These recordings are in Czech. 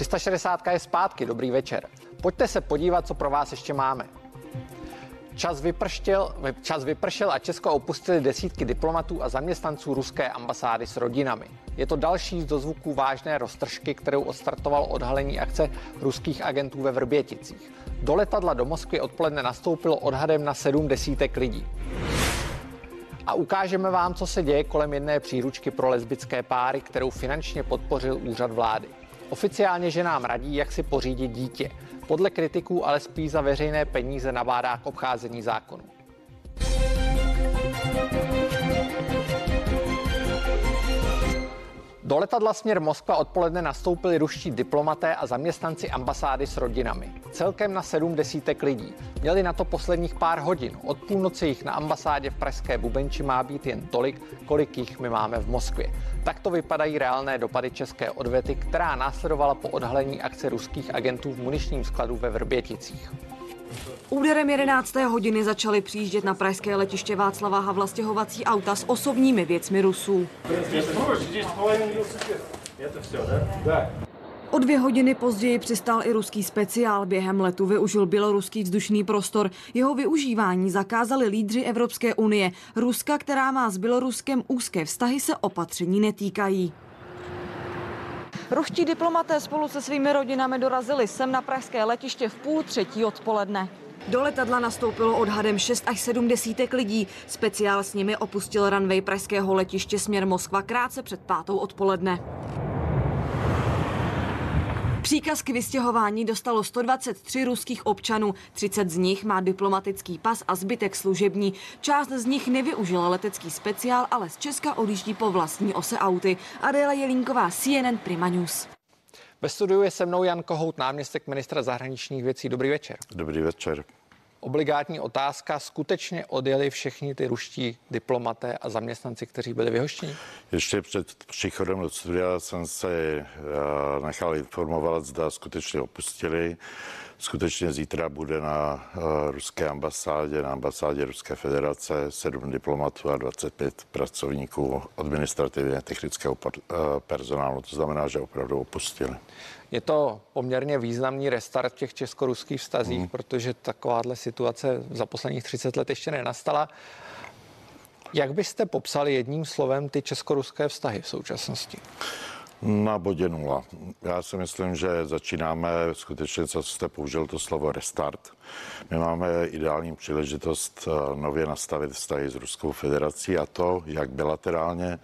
360 je zpátky, dobrý večer. Pojďte se podívat, co pro vás ještě máme. Čas vypršel, čas vypršel a Česko opustili desítky diplomatů a zaměstnanců ruské ambasády s rodinami. Je to další z dozvuků vážné roztržky, kterou odstartoval odhalení akce ruských agentů ve Vrběticích. Do letadla do Moskvy odpoledne nastoupilo odhadem na sedm desítek lidí. A ukážeme vám, co se děje kolem jedné příručky pro lesbické páry, kterou finančně podpořil úřad vlády. Oficiálně, že nám radí, jak si pořídit dítě. Podle kritiků ale spíš za veřejné peníze nabádá k obcházení zákonu. Do letadla směr Moskva odpoledne nastoupili ruští diplomaté a zaměstnanci ambasády s rodinami. Celkem na sedm desítek lidí. Měli na to posledních pár hodin. Od půlnoci jich na ambasádě v Pražské Bubenči má být jen tolik, kolik jich my máme v Moskvě. Takto vypadají reálné dopady české odvety, která následovala po odhalení akce ruských agentů v muničním skladu ve Vrběticích. Úderem 11. hodiny začaly přijíždět na pražské letiště Václava Havla stěhovací auta s osobními věcmi Rusů. O dvě hodiny později přistál i ruský speciál. Během letu využil běloruský vzdušný prostor. Jeho využívání zakázali lídři Evropské unie. Ruska, která má s Běloruskem úzké vztahy, se opatření netýkají. Ruští diplomaté spolu se svými rodinami dorazili sem na pražské letiště v půl třetí odpoledne. Do letadla nastoupilo odhadem 6 až 7 desítek lidí. Speciál s nimi opustil runway pražského letiště směr Moskva krátce před pátou odpoledne. Příkaz k vystěhování dostalo 123 ruských občanů, 30 z nich má diplomatický pas a zbytek služební. Část z nich nevyužila letecký speciál, ale z Česka odjíždí po vlastní ose auty. Adéla Jelínková, CNN Prima News. Ve studiu je se mnou Jan Kohout, náměstek ministra zahraničních věcí. Dobrý večer. Dobrý večer. Obligátní otázka. Skutečně odjeli všichni ty ruští diplomaté a zaměstnanci, kteří byli vyhoštěni? Ještě před příchodem do studia jsem se eh, nechal informovat, zda skutečně opustili. Skutečně zítra bude na uh, ruské ambasádě, na ambasádě Ruské federace 7 diplomatů a 25 pracovníků administrativně technického uh, personálu. To znamená, že opravdu opustili. Je to poměrně významný restart v těch česko-ruských vztazích, hmm. protože takováhle situace za posledních 30 let ještě nenastala. Jak byste popsali jedním slovem ty česko-ruské vztahy v současnosti? Na bodě nula. Já si myslím, že začínáme skutečně, co jste použil to slovo restart. My máme ideální příležitost eh, nově nastavit vztahy s Ruskou federací a to jak bilaterálně,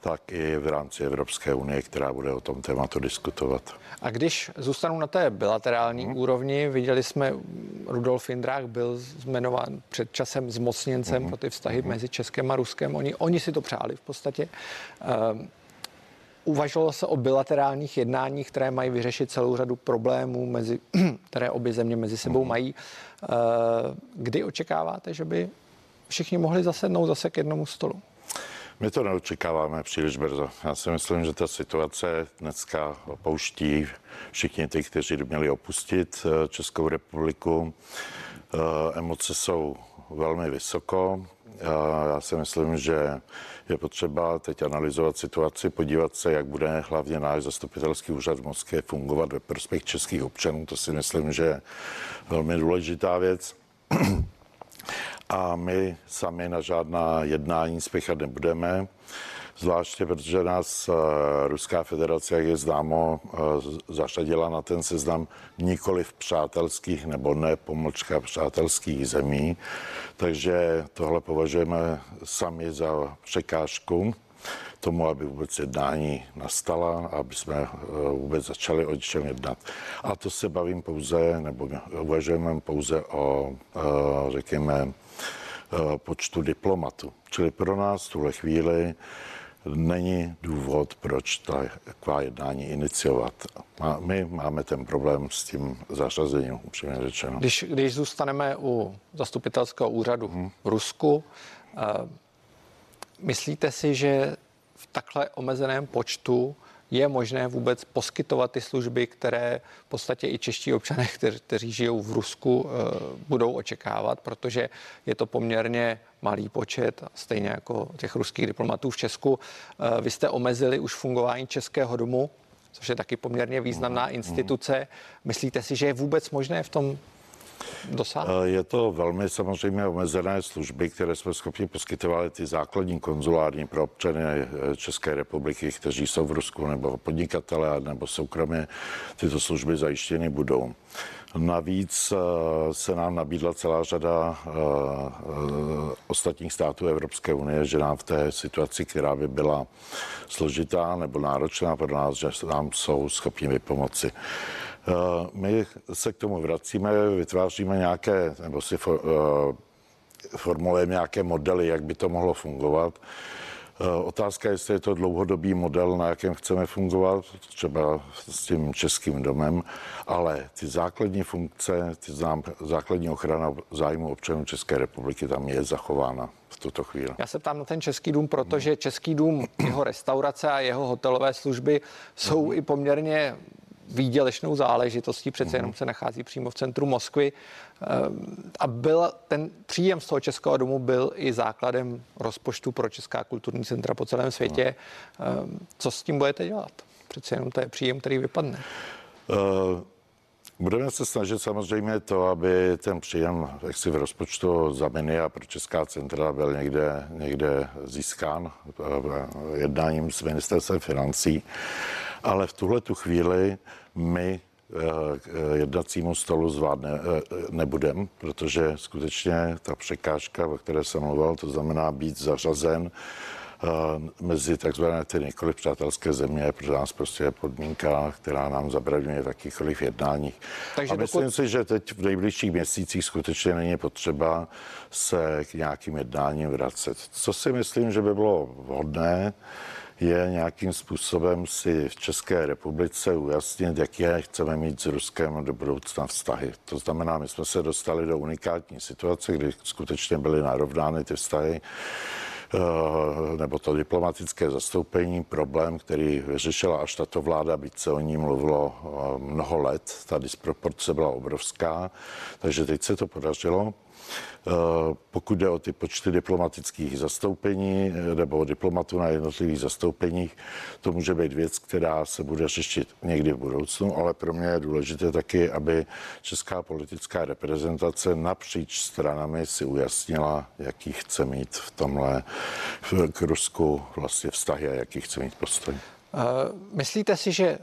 tak i v rámci Evropské unie, která bude o tom tématu diskutovat. A když zůstanu na té bilaterální hmm. úrovni, viděli jsme, Rudolf Indrák byl jmenován před časem zmocněncem hmm. pro ty vztahy hmm. mezi Českem a Ruskem. Oni, oni si to přáli v podstatě. Uh, Uvažovalo se o bilaterálních jednáních, které mají vyřešit celou řadu problémů, mezi, které obě země mezi sebou mhm. mají. Eh, kdy očekáváte, že by všichni mohli zasednout zase k jednomu stolu? My to neočekáváme příliš brzo. Já si myslím, že ta situace dneska opouští všichni ty, kteří měli opustit eh, Českou republiku. Eh, emoce jsou velmi vysoko. Já si myslím, že je potřeba teď analyzovat situaci, podívat se, jak bude hlavně náš zastupitelský úřad v Moskvě fungovat ve prospěch českých občanů. To si myslím, že je velmi důležitá věc. A my sami na žádná jednání spěchat nebudeme zvláště protože nás eh, Ruská federace, jak je známo, eh, zařadila na ten seznam nikoli v přátelských nebo ne pomlčka přátelských zemí. Takže tohle považujeme sami za překážku tomu, aby vůbec jednání nastala, aby jsme eh, vůbec začali o čem jednat. A to se bavím pouze, nebo uvažujeme pouze o, řekněme, počtu diplomatů. Čili pro nás v tuhle chvíli není důvod, proč ta taková jednání iniciovat. A my máme ten problém s tím zařazením, upřímně řečeno. Když, když zůstaneme u zastupitelského úřadu hmm. v Rusku, uh, myslíte si, že v takhle omezeném počtu je možné vůbec poskytovat ty služby, které v podstatě i čeští občané, kteř, kteří žijou v Rusku, eh, budou očekávat, protože je to poměrně malý počet, stejně jako těch ruských diplomatů v Česku. Eh, vy jste omezili už fungování Českého domu což je taky poměrně významná instituce. Myslíte si, že je vůbec možné v tom dosáhnout? Eh, je to velmi samozřejmě omezené služby, které jsme schopni poskytovat ty základní konzulární pro občany eh, České republiky, kteří jsou v Rusku nebo podnikatele nebo soukromě tyto služby zajištěny budou. Navíc eh, se nám nabídla celá řada ostatních států Evropské unie, že nám v té situaci, která by byla složitá nebo náročná pro nás, že nám jsou schopni vypomoci. Eh, my se k tomu vracíme, vytváříme nějaké, nebo si for, eh, formulujeme nějaké modely, jak by to mohlo fungovat. Eh, otázka je, jestli je to dlouhodobý model, na jakém chceme fungovat, třeba s tím českým domem, ale ty základní funkce, ty základní ochrana zájmu občanů České republiky tam je zachována v tuto chvíli. Já se ptám na ten Český dům, protože Český dům, jeho restaurace a jeho hotelové služby jsou mm. i poměrně výdělečnou záležitostí, přece jenom mhm. se nachází přímo v centru Moskvy. Ehm, a byl ten příjem z toho Českého domu byl i základem rozpočtu pro Česká kulturní centra po celém světě. Ehm, co s tím budete dělat? Přece jenom to je příjem, který vypadne. Uh... Budeme se snažit samozřejmě to, aby ten příjem jaksi v rozpočtu za a pro Česká centra byl někde, někde získán jednáním s ministerstvem financí. Ale v tuhle tu chvíli my eh, jednacímu stolu zvládne eh, nebudem, protože skutečně ta překážka, o které jsem mluvil, to znamená být zařazen eh, mezi takzvané ty nikoliv přátelské země, pro nás prostě je podmínka, která nám zabraňuje v jakýchkoliv jednáních. Takže A myslím dokud... si, že teď v nejbližších měsících skutečně není potřeba se k nějakým jednáním vracet. Co si myslím, že by bylo vhodné, je nějakým způsobem si v České republice ujasnit, jaké chceme mít s Ruskem do budoucna vztahy. To znamená, my jsme se dostali do unikátní situace, kdy skutečně byly narovnány ty vztahy eh, nebo to diplomatické zastoupení, problém, který vyřešila až tato vláda, byť se o ní mluvilo eh, mnoho let. Ta disproporce byla obrovská, takže teď se to podařilo. Eh, pokud jde o ty počty diplomatických zastoupení eh, nebo diplomatů na jednotlivých zastoupeních, to může být věc, která se bude řešit někdy v budoucnu, ale pro mě je důležité taky, aby česká politická reprezentace napříč stranami si ujasnila, jaký chce mít v tomhle k Rusku vlastně vztahy a jaký chce mít postoj. Uh, myslíte si, že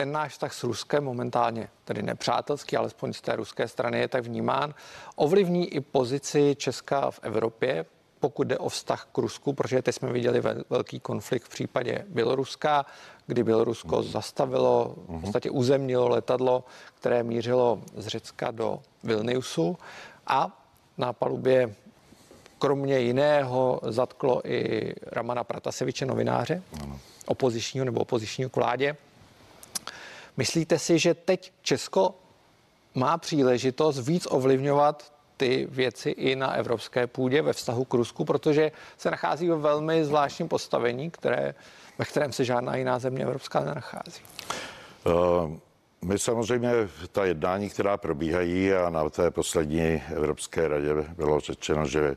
ten náš vztah s Ruskem momentálně, tedy nepřátelský, alespoň z té ruské strany je tak vnímán, ovlivní i pozici Česka v Evropě, pokud jde o vztah k Rusku, protože teď jsme viděli velký konflikt v případě Běloruska, kdy Bělorusko mm. zastavilo, v mhm. podstatě uzemnilo letadlo, které mířilo z Řecka do Vilniusu a na palubě kromě jiného zatklo i Ramana Prataseviče, novináře, opozičního nebo opozičního kládě. Myslíte si, že teď Česko má příležitost víc ovlivňovat ty věci i na evropské půdě ve vztahu k Rusku, protože se nachází ve velmi zvláštním postavení, které, ve kterém se žádná jiná země evropská nenachází. Uh... My samozřejmě ta jednání, která probíhají a na té poslední Evropské radě bylo řečeno, že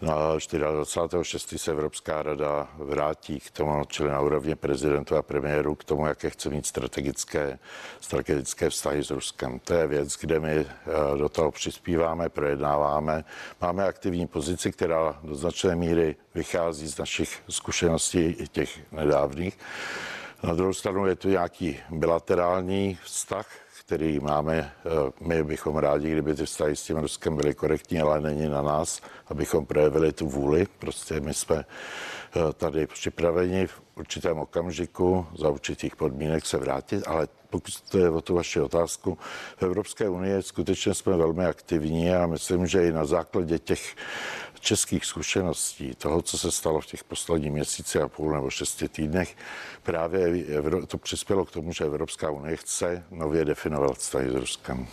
na 24. se Evropská rada vrátí k tomu, čili na úrovni prezidentu a premiéru, k tomu, jaké chce mít strategické, strategické vztahy s Ruskem. To je věc, kde my eh, do toho přispíváme, projednáváme. Máme aktivní pozici, která do značné míry vychází z našich zkušeností i těch nedávných. Na druhou stranu je tu nějaký bilaterální vztah, který máme. Eh, my bychom rádi, kdyby ty vztahy s tím Ruskem byly korektní, ale není na nás, abychom projevili tu vůli. Prostě my jsme eh, tady připraveni v určitém okamžiku za určitých podmínek se vrátit, ale pokud je o tu vaši otázku, v Evropské unii skutečně jsme velmi aktivní a myslím, že i na základě těch českých zkušeností, toho, co se stalo v těch posledních měsících a půl nebo šesti týdnech, právě to přispělo k tomu, že Evropská unie chce nově definovat vztahy s Ruskem.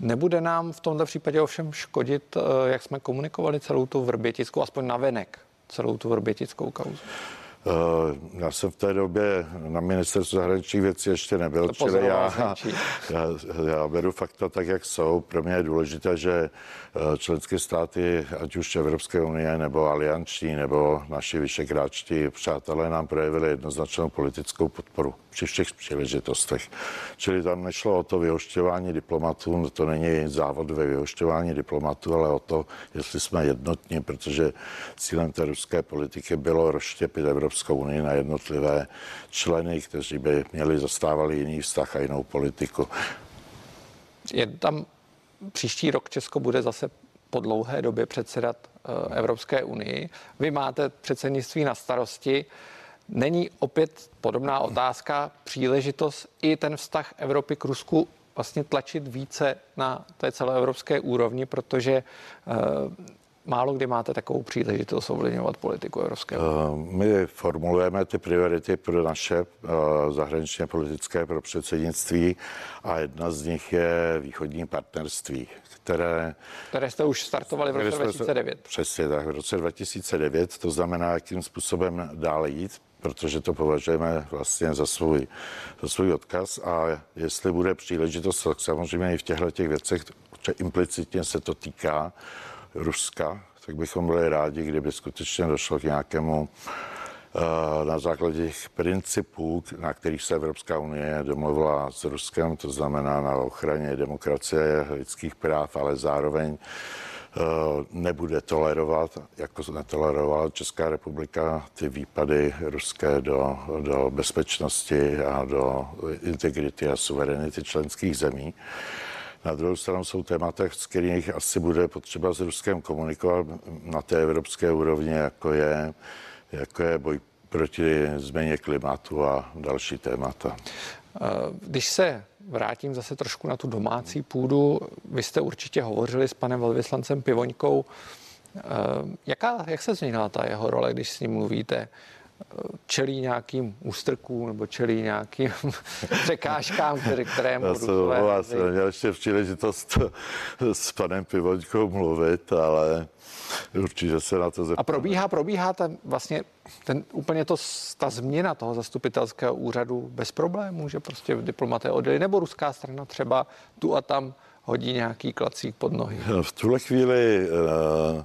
Nebude nám v tomto případě ovšem škodit, eh, jak jsme komunikovali celou tu vrbětickou, aspoň na venek, celou tu vrbětickou kauzu? Eh, já jsem v té době na ministerstvu zahraničních věcí ještě nebyl, čili já, já, já beru fakta tak, jak jsou. Pro mě je důležité, že eh, členské státy, ať už Evropské unie nebo alianční nebo naši vyšegráčtí přátelé nám projevili jednoznačnou politickou podporu při všech příležitostech. Čili tam nešlo o to vyhošťování diplomatů, no to není závod ve vyhošťování diplomatů, ale o to, jestli jsme jednotní, protože cílem té ruské politiky bylo rozštěpit Evropskou unii na jednotlivé členy, kteří by měli zastávali jiný vztah a jinou politiku. Je tam příští rok Česko bude zase po dlouhé době předsedat eh, Evropské unii. Vy máte předsednictví na starosti. Není opět podobná otázka, příležitost i ten vztah Evropy k Rusku vlastně tlačit více na té celé evropské úrovni, protože eh, málo kdy máte takovou příležitost ovlivňovat politiku Evropské unie. Eh, my formulujeme ty priority pro naše eh, zahraničně politické pro předsednictví a jedna z nich je východní partnerství, které... Které jste už startovali v roce 2009. Přesně tak, v roce 2009, to znamená, jakým způsobem dále jít, protože to považujeme vlastně za svůj, za svůj odkaz a jestli bude příležitost, tak samozřejmě i v těchto těch věcech, implicitně se to týká Ruska, tak bychom byli rádi, kdyby skutečně došlo k nějakému eh, na základě těch principů, na kterých se Evropská unie domluvila s Ruskem, to znamená na ochraně demokracie, lidských práv, ale zároveň eh, nebude tolerovat, jako netolerovala Česká republika, ty výpady ruské do, do bezpečnosti a do integrity a suverenity členských zemí. Na druhou stranu jsou témata, s kterých asi bude potřeba s Ruskem komunikovat na té evropské úrovni, jako je, jako je boj proti změně klimatu a další témata. Když se vrátím zase trošku na tu domácí půdu, vy jste určitě hovořili s panem velvyslancem Pivoňkou. Jaká, jak se změnila ta jeho role, když s ním mluvíte? Čelí nějakým ústrkům nebo čelí nějakým překážkám, které, které Já jsem vás měl ještě příležitost s panem Pivoňkou mluvit, ale určitě se na to zeptám. A probíhá, probíhá ten vlastně ten, úplně to, ta změna toho zastupitelského úřadu bez problémů, že prostě diplomaté odjeli, nebo ruská strana třeba tu a tam hodí nějaký klacík pod nohy? V tuhle chvíli uh,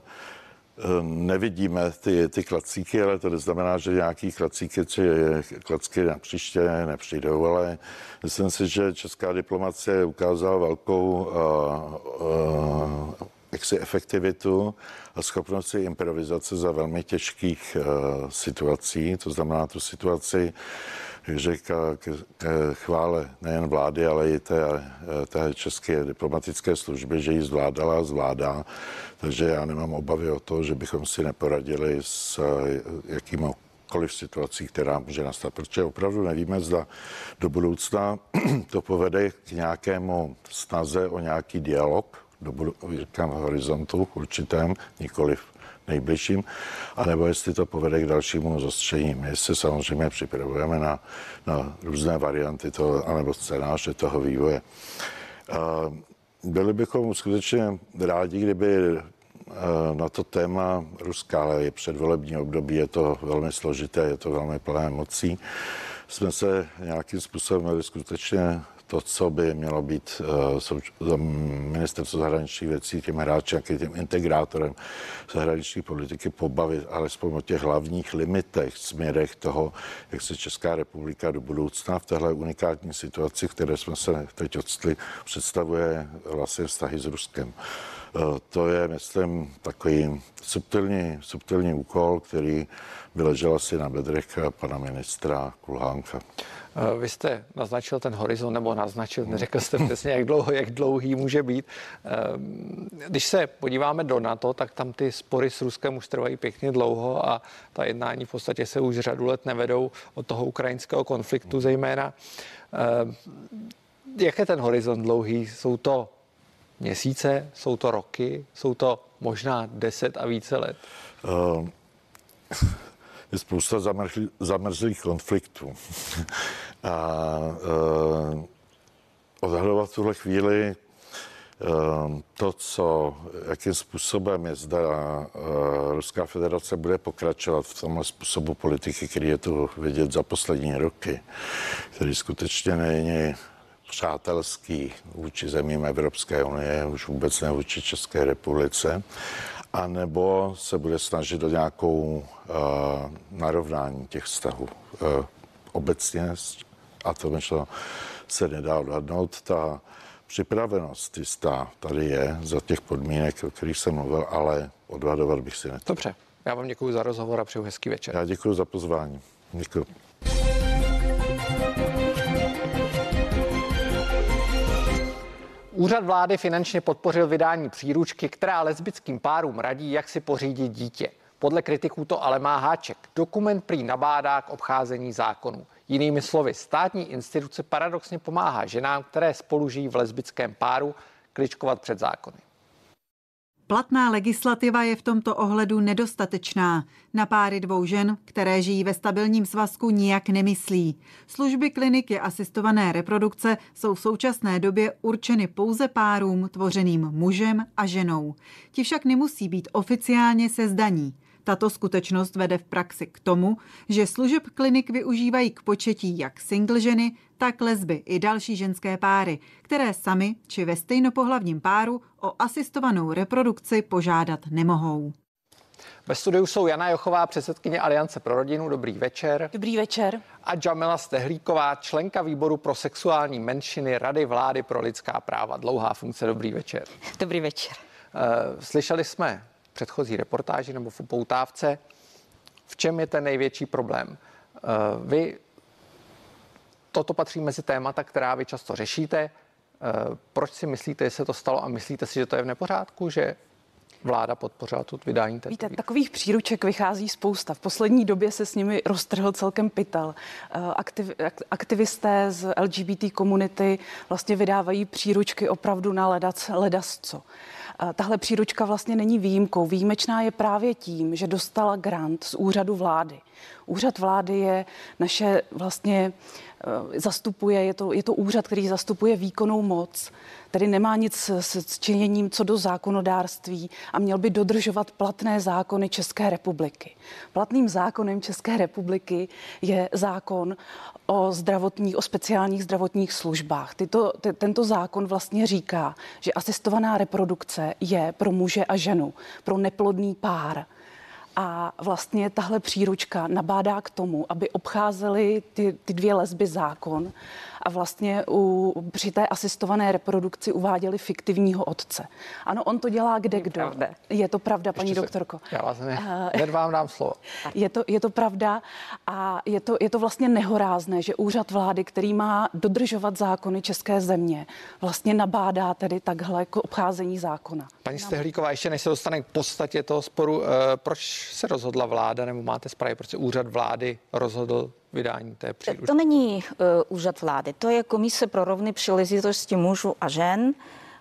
nevidíme ty, ty klacíky, ale to neznamená, že nějaký klacíky či klacky na příště nepřijdou, ale myslím si, že česká diplomacie ukázala velkou uh, uh, efektivitu a schopnost improvizace za velmi těžkých uh, situací. To znamená tu situaci, že k, k, chvále nejen vlády, ale i té, té české diplomatické služby, že ji zvládala a zvládá. Takže já nemám obavy o to, že bychom si neporadili s jakýmkoliv situací, která může nastat, protože opravdu nevíme, zda do budoucna to povede k nějakému snaze o nějaký dialog, do budu- říkám, horizontu určitém, nikoliv nejbližším, anebo jestli to povede k dalšímu zostření. My se samozřejmě připravujeme na, na různé varianty toho, anebo scénáře toho vývoje. Byli bychom skutečně rádi, kdyby na to téma Ruska, ale je předvolební období, je to velmi složité, je to velmi plné emocí. Jsme se nějakým způsobem měli skutečně to, co by mělo být uh, ministerstvo zahraničních věcí, tím hráčem, tím integrátorem zahraniční politiky pobavit alespoň o těch hlavních limitech, směrech toho, jak se Česká republika do budoucna v téhle unikátní situaci, které jsme se teď odstli, představuje vlastně vztahy s Ruskem. Uh, to je, myslím, takový subtilní, subtilní úkol, který by ležel asi na bedrech pana ministra Kulhánka. Eh, vy jste naznačil ten horizont, nebo naznačil, neřekl jste přesně, jak, dlouho, jak dlouhý může být. Eh, když se podíváme do NATO, tak tam ty spory s Ruskem už trvají pěkně dlouho a ta jednání v podstatě se už řadu let nevedou od toho ukrajinského konfliktu zejména. Eh, jak je ten horizont dlouhý? Jsou to měsíce, jsou to roky, jsou to možná deset a více let? Uh, je spousta zamrzlých, konfliktů. a uh, odhadovat v tuhle chvíli uh, to, co, jakým způsobem je zda Ruská federace bude pokračovat v tomhle způsobu politiky, který je tu vidět za poslední roky, který skutečně není přátelský vůči zemím Evropské unie, už vůbec ne vůči České republice anebo se bude snažit o nějakou uh, narovnání těch vztahů. Uh, obecně a to myšlo se nedá odhadnout. Ta připravenost jistá tady je za těch podmínek, o kterých jsem mluvil, ale odhadovat bych si neto. Dobře, já vám děkuji za rozhovor a přeju hezký večer. Já děkuji za pozvání. Děkuji. Úřad vlády finančně podpořil vydání příručky, která lesbickým párům radí, jak si pořídit dítě. Podle kritiků to ale má háček. Dokument prý nabádá k obcházení zákonů. Jinými slovy, státní instituce paradoxně pomáhá ženám, které spolu žijí v lesbickém páru, kličkovat před zákony. Platná legislativa je v tomto ohledu nedostatečná. Na páry dvou žen, které žijí ve stabilním svazku, nijak nemyslí. Služby kliniky asistované reprodukce jsou v současné době určeny pouze párům tvořeným mužem a ženou. Ti však nemusí být oficiálně se zdaní. Tato skutečnost vede v praxi k tomu, že služeb klinik využívají k početí jak single ženy, tak lesby i další ženské páry, které sami či ve stejnopohlavním páru o asistovanou reprodukci požádat nemohou. Ve studiu jsou Jana Jochová, předsedkyně Aliance pro rodinu. Dobrý večer. Dobrý večer. A Jamila Stehlíková, členka výboru pro sexuální menšiny Rady vlády pro lidská práva. Dlouhá funkce. Dobrý večer. Dobrý večer. Uh, slyšeli jsme předchozí reportáži nebo v upoutávce, v čem je ten největší problém. Uh, vy toto patří mezi témata, která vy často řešíte. Uh, proč si myslíte, že se to stalo a myslíte si, že to je v nepořádku, že vláda podpořila tu vydání této Víte, takových příruček vychází spousta. V poslední době se s nimi roztrhl celkem pytel. Aktiv, aktivisté z LGBT komunity vlastně vydávají příručky opravdu na ledac, ledasco. Tahle příručka vlastně není výjimkou. Výjimečná je právě tím, že dostala grant z úřadu vlády. Úřad vlády je naše vlastně eh, zastupuje, je to, je to úřad, který zastupuje výkonnou moc, tedy nemá nic s, s činěním co do zákonodárství a měl by dodržovat platné zákony České republiky. Platným zákonem České republiky je zákon o zdravotních, o speciálních zdravotních službách. Tyto, t- tento zákon vlastně říká, že asistovaná reprodukce je pro muže a ženu, pro neplodný pár. A vlastně tahle příručka nabádá k tomu, aby obcházely ty, ty dvě lesby zákon a vlastně u, při té asistované reprodukci uváděli fiktivního otce. Ano, on to dělá kde kdo. Pravda. Je to pravda, paní Ještě doktorko. Já vás ne, hned vám dám slovo. Je to, je to pravda a je to, je to vlastně nehorázné, že úřad vlády, který má dodržovat zákony české země, vlastně nabádá tedy takhle k obcházení zákona. Paní Stehlíková, ještě než se dostane k podstatě toho sporu, eh, proč se rozhodla vláda, nebo máte zprávy, proč se úřad vlády rozhodl vydání té příručky? To není uh, úřad vlády, to je Komise pro rovné příležitosti mužů a žen.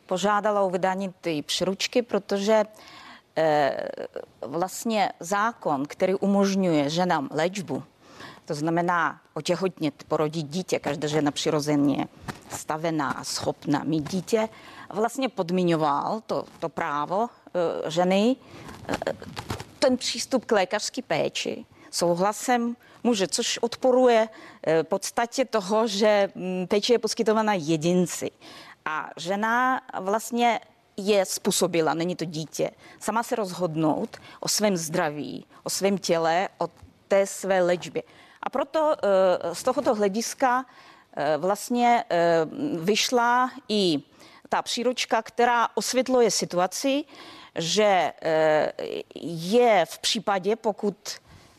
Požádala o vydání té příručky, protože uh, vlastně zákon, který umožňuje ženám léčbu, to znamená otěhotnět, porodit dítě, každá žena přirozeně stavená a schopná mít dítě, vlastně podmiňoval to, to právo uh, ženy, ten přístup k lékařské péči souhlasem muže, což odporuje eh, podstatě toho, že mm, péče je poskytovaná jedinci. A žena vlastně je způsobila, není to dítě, sama se rozhodnout o svém zdraví, o svém těle, o té své léčbě. A proto eh, z tohoto hlediska eh, vlastně vyšla i ta příručka, která osvětluje situaci, že je v případě, pokud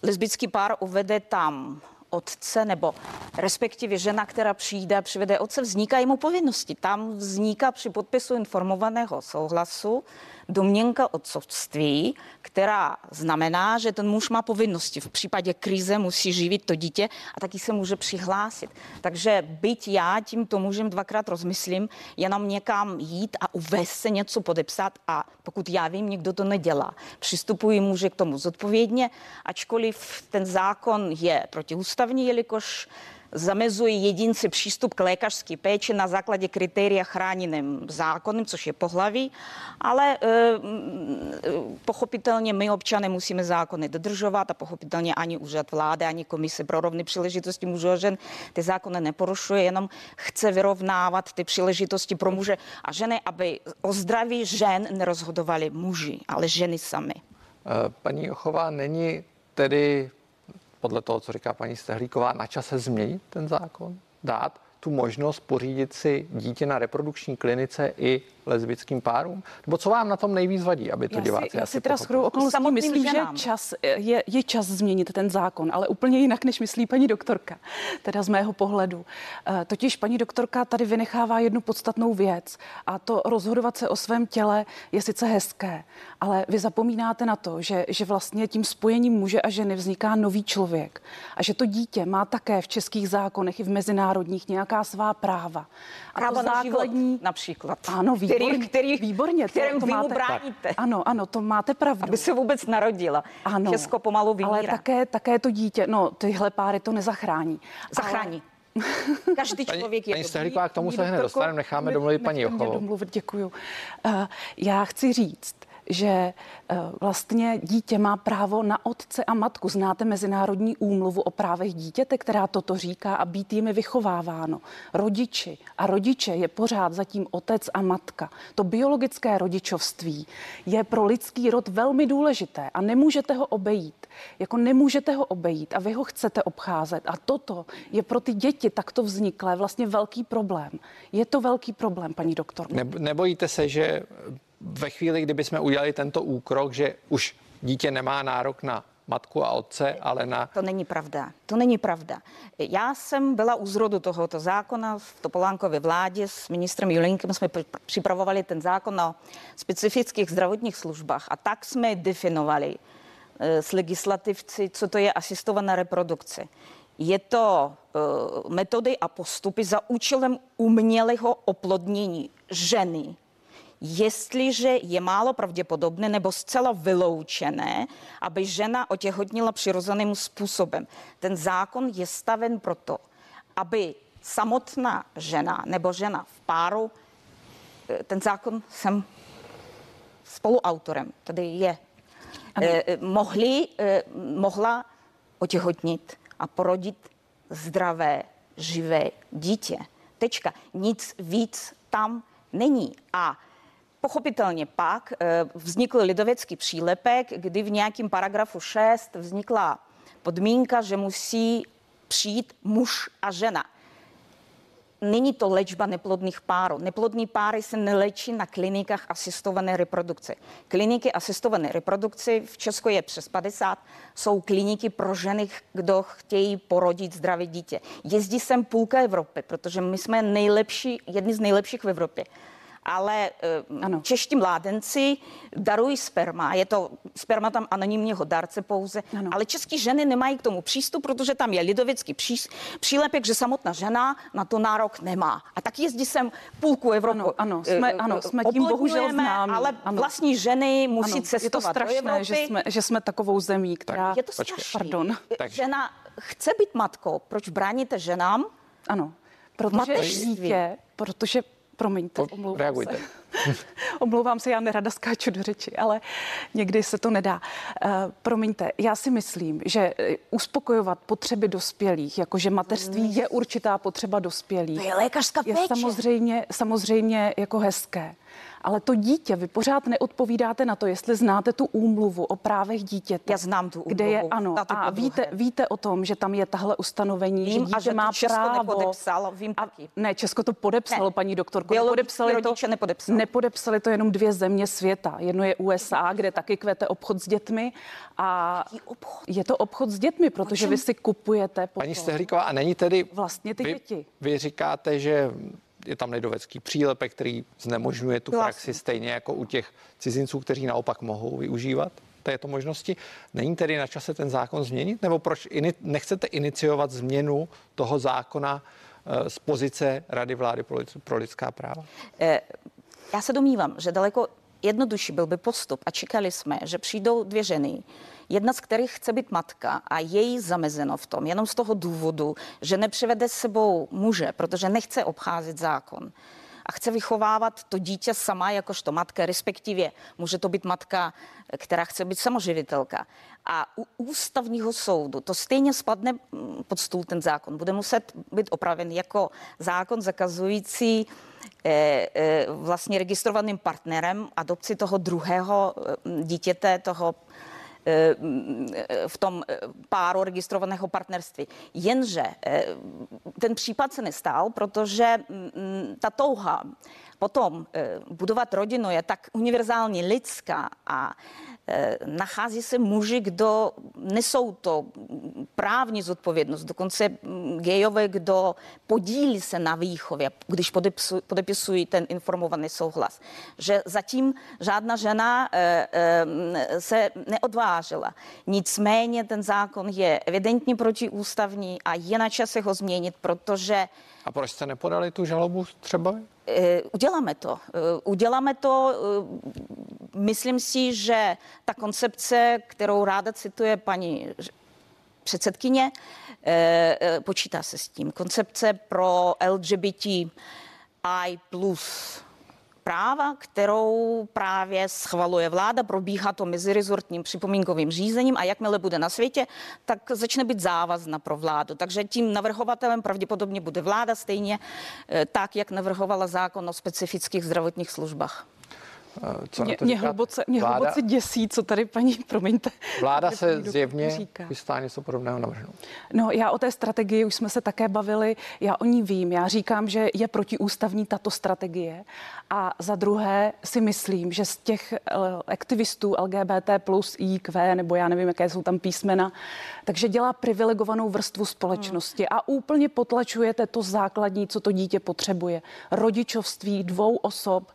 lesbický pár uvede tam otce nebo respektive žena, která přijde a přivede otce, vznikají mu povinnosti. Tam vzniká při podpisu informovaného souhlasu domněnka otcovství, která znamená, že ten muž má povinnosti. V případě krize musí živit to dítě a taky se může přihlásit. Takže byť já tímto mužem dvakrát rozmyslím, jenom někam jít a uvést se něco podepsat a pokud já vím, někdo to nedělá. Přistupují muže k tomu zodpovědně, ačkoliv ten zákon je protiústavní, jelikož zamezuje jedinci přístup k lékařské péči na základě kritéria chráněným zákonem, což je pohlaví, ale e, pochopitelně my občané musíme zákony dodržovat a pochopitelně ani úřad vlády, ani komise pro rovné příležitosti mužů a žen ty zákony neporušuje, jenom chce vyrovnávat ty příležitosti pro muže a ženy, aby o zdraví žen nerozhodovali muži, ale ženy sami. E, paní Jochová, není tedy podle toho, co říká paní Stehlíková, na čase změnit ten zákon? dát tu možnost pořídit si dítě na reprodukční klinice i lesbickým párům? Nebo co vám na tom nejvíc vadí, aby to já diváci si, já si teda shodou okolností myslím, ženám. že čas, je, je čas změnit ten zákon, ale úplně jinak, než myslí paní doktorka, teda z mého pohledu. Eh, Totiž paní doktorka tady vynechává jednu podstatnou věc a to rozhodovat se o svém těle je sice hezké, ale vy zapomínáte na to, že, že vlastně tím spojením muže a ženy vzniká nový člověk a že to dítě má také v českých zákonech i v mezinárodních nějaká svá práva. A Právo to na život například. Ano, výborně. Který, který, výborně. to- kterým to vy mu máte- bráníte. Ano, ano, to máte pravdu. Aby se vůbec narodila. Ano, Česko pomalu vymírá. ale také, také to dítě, no tyhle páry to nezachrání. Zachrání. Každý Paní- člověk je paní dobrý. Stehlíková, k tomu se hned dostaneme, necháme ne- domluvit paní Jochovou. domluvit, děkuju. Uh, já chci říct, že uh, vlastně dítě má právo na otce a matku. Znáte Mezinárodní úmluvu o právech dítěte, která toto říká a být jimi vychováváno. Rodiči a rodiče je pořád zatím otec a matka. To biologické rodičovství je pro lidský rod velmi důležité a nemůžete ho obejít. Jako nemůžete ho obejít a vy ho chcete obcházet. A toto je pro ty děti takto vzniklé vlastně velký problém. Je to velký problém, paní doktorko. Ne, nebojíte se, že ve chvíli, kdyby jsme udělali tento úkrok, že už dítě nemá nárok na matku a otce, ale na To není pravda. To není pravda. Já jsem byla u zrodu tohoto zákona v Topolánkově vládě s ministrem Julinkem. Jsme pr- připravovali ten zákon o specifických zdravotních službách a tak jsme definovali eh, s legislativci, co to je asistovaná reprodukce. Je to eh, metody a postupy za účelem umělého oplodnění ženy, jestliže je málo pravděpodobné nebo zcela vyloučené, aby žena otěhotnila přirozeným způsobem. Ten zákon je staven proto, aby samotná žena nebo žena v páru, eh, ten zákon jsem spoluautorem, tady je, eh, eh, mohli, eh, mohla otěhotnit a porodit zdravé, živé dítě. Tečka. Nic víc tam není. A Pochopitelně pak eh, vznikl lidovecký přílepek, kdy v nějakém paragrafu 6 vznikla podmínka, že musí přijít muž a žena. Není to léčba neplodných párů. Neplodní páry se nelečí na klinikách asistované reprodukce. Kliniky asistované reprodukce v Česku je přes 50. Jsou kliniky pro ženy, kdo chtějí porodit zdravé dítě. Jezdí sem půlka Evropy, protože my jsme nejlepší, jedni z nejlepších v Evropě. Ale Ano. ano. čeští mládenci darují sperma. Je to sperma tam anonymního darce pouze. Ano. Ale české ženy nemají k tomu přístup, protože tam je lidovecký přís, přílepek, že samotná žena na to nárok nemá. A tak jezdí sem půlku Evropy. Ano, ano, jsme- eh, ano, jsme tím bohužel známí. Ale Ano. vlastní ženy musí Ano, cestovat je to do strašné, Evropy. že jsme, že jsme takovou zemí, která... Je to strašné. Pardon. Tak- Žena chce být matkou. Proč bráníte ženám? Ano, protože mateřství. dítě, protože, promiňte, omlouvám reagujte. se. omlouvám se, já nerada skáču do řeči, ale někdy se to nedá. Uh, promiňte, já si myslím, že eh, uspokojovat potřeby dospělých, jakože mateřství je určitá potřeba dospělých, To je lékařská je samozřejmě, samozřejmě jako hezké. Ale to dítě, vy pořád neodpovídáte na to, jestli znáte tu úmluvu o právech dítěte. Já znám tu Kde je, úmluvu, ano, a podruhé. víte, víte o tom, že tam je tahle ustanovení, Vím, že a že má Česko právo. nepodepsalo, vím a, taky. Ne, Česko to podepsalo, Ne. paní doktorko. To, rodiče nepodepsali. to jenom dvě země světa. Jedno je USA, kde taky kvete obchod s dětmi a obchod? je to obchod s dětmi, protože vy si kupujete potom. Paní Stehlíková, a není tedy... Vlastně ty vy, děti. Vy říkáte, že je tam lidovecký přílepek, který znemožňuje tu Vlastně. praxi stejně jako u těch cizinců, kteří naopak mohou využívat této možnosti. Není tedy na čase ten zákon změnit? Nebo proč ini, nechcete iniciovat změnu toho zákona eh, z pozice Rady vlády pro lidská práva? Eh, Já se domnívám, že daleko jednodušší byl by postup a čekali jsme, že přijdou dvě ženy, jedna z kterých chce být matka a je jí zamezeno v tom, jenom z toho důvodu, že nepřivede s sebou muže, protože nechce obcházet zákon a chce vychovávat to dítě sama jakožto matka, respektive může to být matka, která chce být samoživitelka. A u ústavního soudu to stejně spadne mm, pod stůl ten zákon. Bude muset být opraven jako zákon zakazující eh, eh, vlastně registrovaným partnerem adopci toho druhého eh, dítěte, toho v tom páru registrovaného partnerství. Jenže ten případ se nestal, protože ta touha potom budovat rodinu je tak univerzálně lidská a Eh, nachází se muži, kdo nesou to právní zodpovědnost, dokonce mm, gejové, kdo podílí se na výchově, když podepisují ten informovaný souhlas. Že zatím žádná žena eh, eh, se neodvážila. Nicméně ten zákon je evidentně protiústavní a je na čase ho změnit, protože a proč jste nepodali tu žalobu třeba? Eh, uděláme to. Eh, uděláme to. Eh, myslím si, že ta koncepce, kterou ráda cituje paní předsedkyně, počítá se s tím. Koncepce pro LGBTI plus práva, kterou právě schvaluje vláda, probíhá to mezirezortním připomínkovým řízením a jakmile bude na světě, tak začne být závazna pro vládu. Takže tím navrhovatelem pravděpodobně bude vláda stejně eh, tak, jak navrhovala zákon o specifických zdravotních službách. Eh, co mě, mě, hluboce, mě vláda, hluboce děsí, co tady paní, promiňte. Vláda se zjevně říká. chystá něco podobného navrhnout. No já o té strategii už jsme se také bavili, já o ní vím. Já říkám, že je protiústavní tato strategie a za druhé si myslím, že z těch eh, aktivistů LGBT plus IQ, nebo já nevím, jaké jsou tam písmena, takže dělá privilegovanou vrstvu společnosti hmm. a úplně potlačujete to základní, co to dítě potřebuje. Rodičovství dvou osob,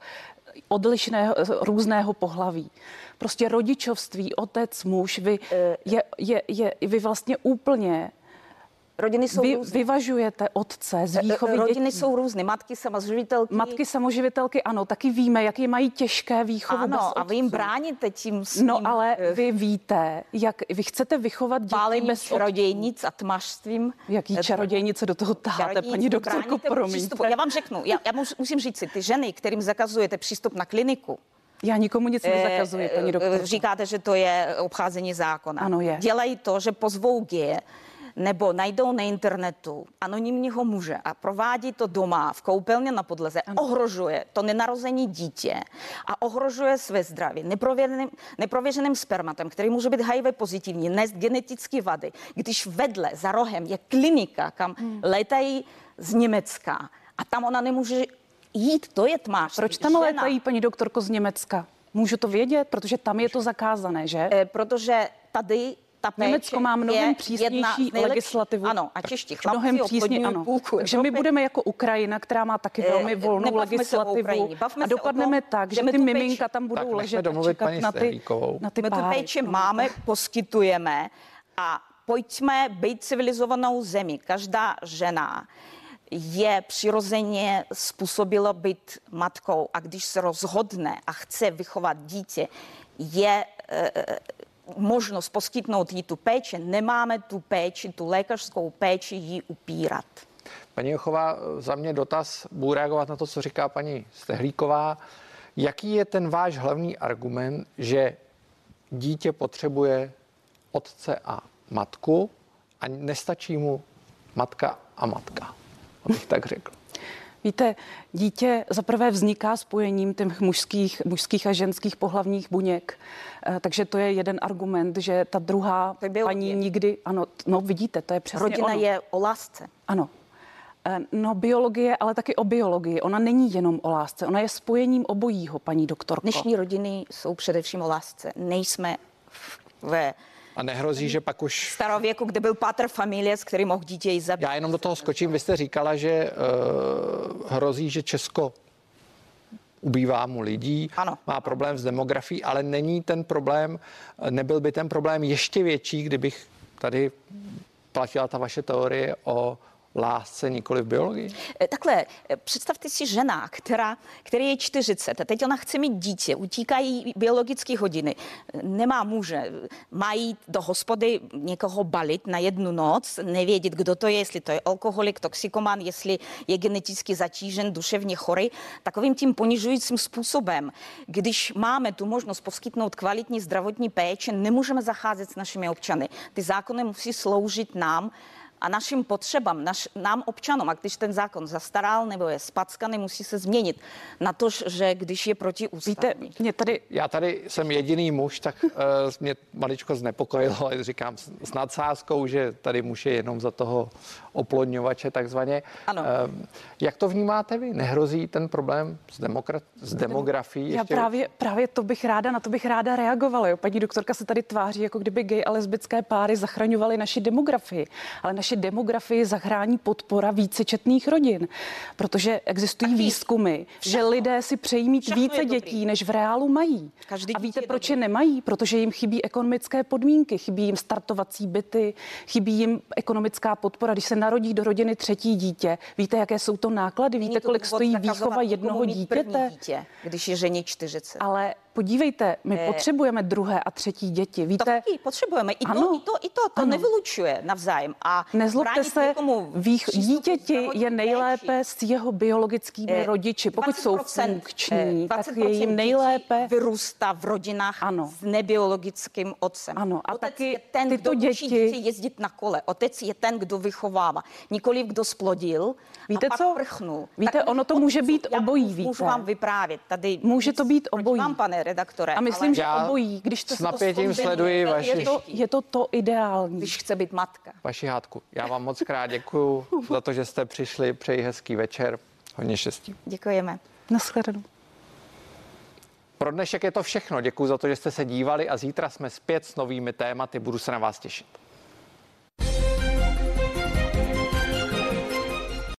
odlišného, různého pohlaví. Prostě rodičovství, otec, muž, vy, eh, je, je, je, vy vlastně úplně Rodiny jsou Vy různé. vyvažujete otce z výchovy Rodiny dětí. jsou různé. Matky samoživitelky. Matky samoživitelky, ano, taky víme, jaký mají těžké výchovu Ano, bez a vy jim bráníte tím svým... No, ale eh, vy víte, jak vy chcete vychovat děti Pálení bez čarodějnic a tmařstvím. Jaký čarodějnice do toho taháte, paní doktorko, promiňte. Já vám řeknu, já, já musím říct si, ty ženy, kterým zakazujete přístup na kliniku, já nikomu nic nezakazuji, paní eh, doktorko. Říkáte, že to je obcházení zákona. Ano, je. Dělají to, že pozvou G nebo najdou na internetu anonymního muže a provádí to doma v koupelně na podleze, ano. ohrožuje to nenarození dítě a ohrožuje své zdraví neprověřeným, neprověřeným spermatem, který může být HIV pozitivní, nést genetické vady, když vedle za rohem je klinika, kam hmm. létají z Německa a tam ona nemůže jít, to je tmář. Proč tam Žena. létají, paní doktorko, z Německa? Můžu to vědět, protože tam je to zakázané, že? E, protože tady ta péče Německo má mnohem přísnější legislativu. Ano, a čeští chlapci mnohem přísně, ano. Půlku Takže my budeme jako Ukrajina, která má taky eh, velmi volnou legislativu a dopadneme tom, tak, že, ty miminka tam budou tak ležet a čekat na ty, na ty My tu péči máme, poskytujeme a pojďme být civilizovanou zemi. Každá žena je přirozeně způsobila být matkou a když se rozhodne a chce vychovat dítě, je e, možnost poskytnout jí tu péči, nemáme tu péči, tu lékařskou péči jí upírat. Paní Jochová, za mě dotaz, budu reagovat na to, co říká paní Stehlíková. Jaký je ten váš hlavní argument, že dítě potřebuje otce a matku a nestačí mu matka a matka, abych tak řekl? Víte, dítě zaprvé vzniká spojením těch mužských, mužských a ženských pohlavních buněk. Eh, takže to je jeden argument, že ta druhá paní nikdy, ano, no vidíte, to je přesně Rodina ono. je o lásce. Ano. Eh, no, biologie, ale taky o biologii. Ona není jenom o lásce, ona je spojením obojího, paní doktorko. Dnešní rodiny jsou především o lásce. Nejsme ve a nehrozí, že pak už... Starověku, kde byl pátr familie, s kterým mohl dítě i zabít. Já jenom do toho skočím. Vy jste říkala, že uh, hrozí, že Česko ubývá mu lidí, ano. má problém s demografií, ale není ten problém, nebyl by ten problém ještě větší, kdybych tady platila ta vaše teorie o lásce, nikoli v biologii? Eh, takhle, eh, představte si žena, která, který je 40 a teď ona chce mít dítě, utíkají biologické hodiny, nemá muže, mají do hospody někoho balit na jednu noc, nevědět, kdo to je, jestli to je alkoholik, toxikoman, jestli je geneticky zatížen, duševně chorý, takovým tím ponižujícím způsobem. Když máme tu možnost poskytnout kvalitní zdravotní péči, nemůžeme zacházet s našimi občany. Ty zákony musí sloužit nám, a našim potřebám, naš, nám občanům, a když ten zákon zastaral nebo je spackaný, musí se změnit na to, že když je proti Víte, mě tady Já tady jsem jediný muž, tak uh, mě maličko znepokojilo, ale říkám s, nadsázkou, že tady muž je jenom za toho oplodňovače takzvaně. Ano. Uh, jak to vnímáte vy? Nehrozí ten problém s, demokra- s demografií? Já ještě? právě, právě to bych ráda, na to bych ráda reagovala. Jo. Paní doktorka se tady tváří, jako kdyby gay a lesbické páry zachraňovaly naši demografii. Ale naši demografii zachrání podpora vícečetných rodin. Protože existují Taky výzkumy, že všechno. lidé si přejí mít Všechno více dětí, než v reálu mají. Každý a víte, proč je nemají? Protože jim chybí ekonomické podmínky, chybí jim startovací byty, chybí jim ekonomická podpora. Když se narodí do rodiny třetí dítě, víte, jaké jsou to náklady? Víte, kolik stojí výchova jednoho dítěte? Dítě, když je ženě 40. Ale podívejte, my Eh, potřebujeme druhé a třetí děti. To Víte, taky potřebujeme. I to, Ano. i to, i to, to Ano. nevylučuje navzájem. A Nezlobte se, vých, dítěti je péči. nejlépe s jeho biologickými Eh, rodiči. Pokud jsou 20%, funkční, eh, tak 20% je jim nejlépe. Vyrůstá v rodinách Ano. s nebiologickým otcem. Ano, a Otec taky je ten, tyto kdo děti- dítě jezdit na kole. Otec je ten, kdo vychovává. Nikoli kdo splodil Víte a co? prchnul. Víte, Tak ono to může být obojí, Můžu víte. vám vyprávět. Tady Může to být obojí. Vám, pane redaktore. A myslím, ale že Já obojí, když jste s to napětím sleduji vaši, je je to, je to to ideální. když chce být matka. vaši hádku. Já vám moc krát děkuju za to, že jste přišli. Přeji hezký večer. Hodně štěstí. Děkujeme. Naschledanou. Pro dnešek je to všechno. Děkuji za to, že jste se dívali a zítra jsme zpět s novými tématy. Budu se na vás těšit.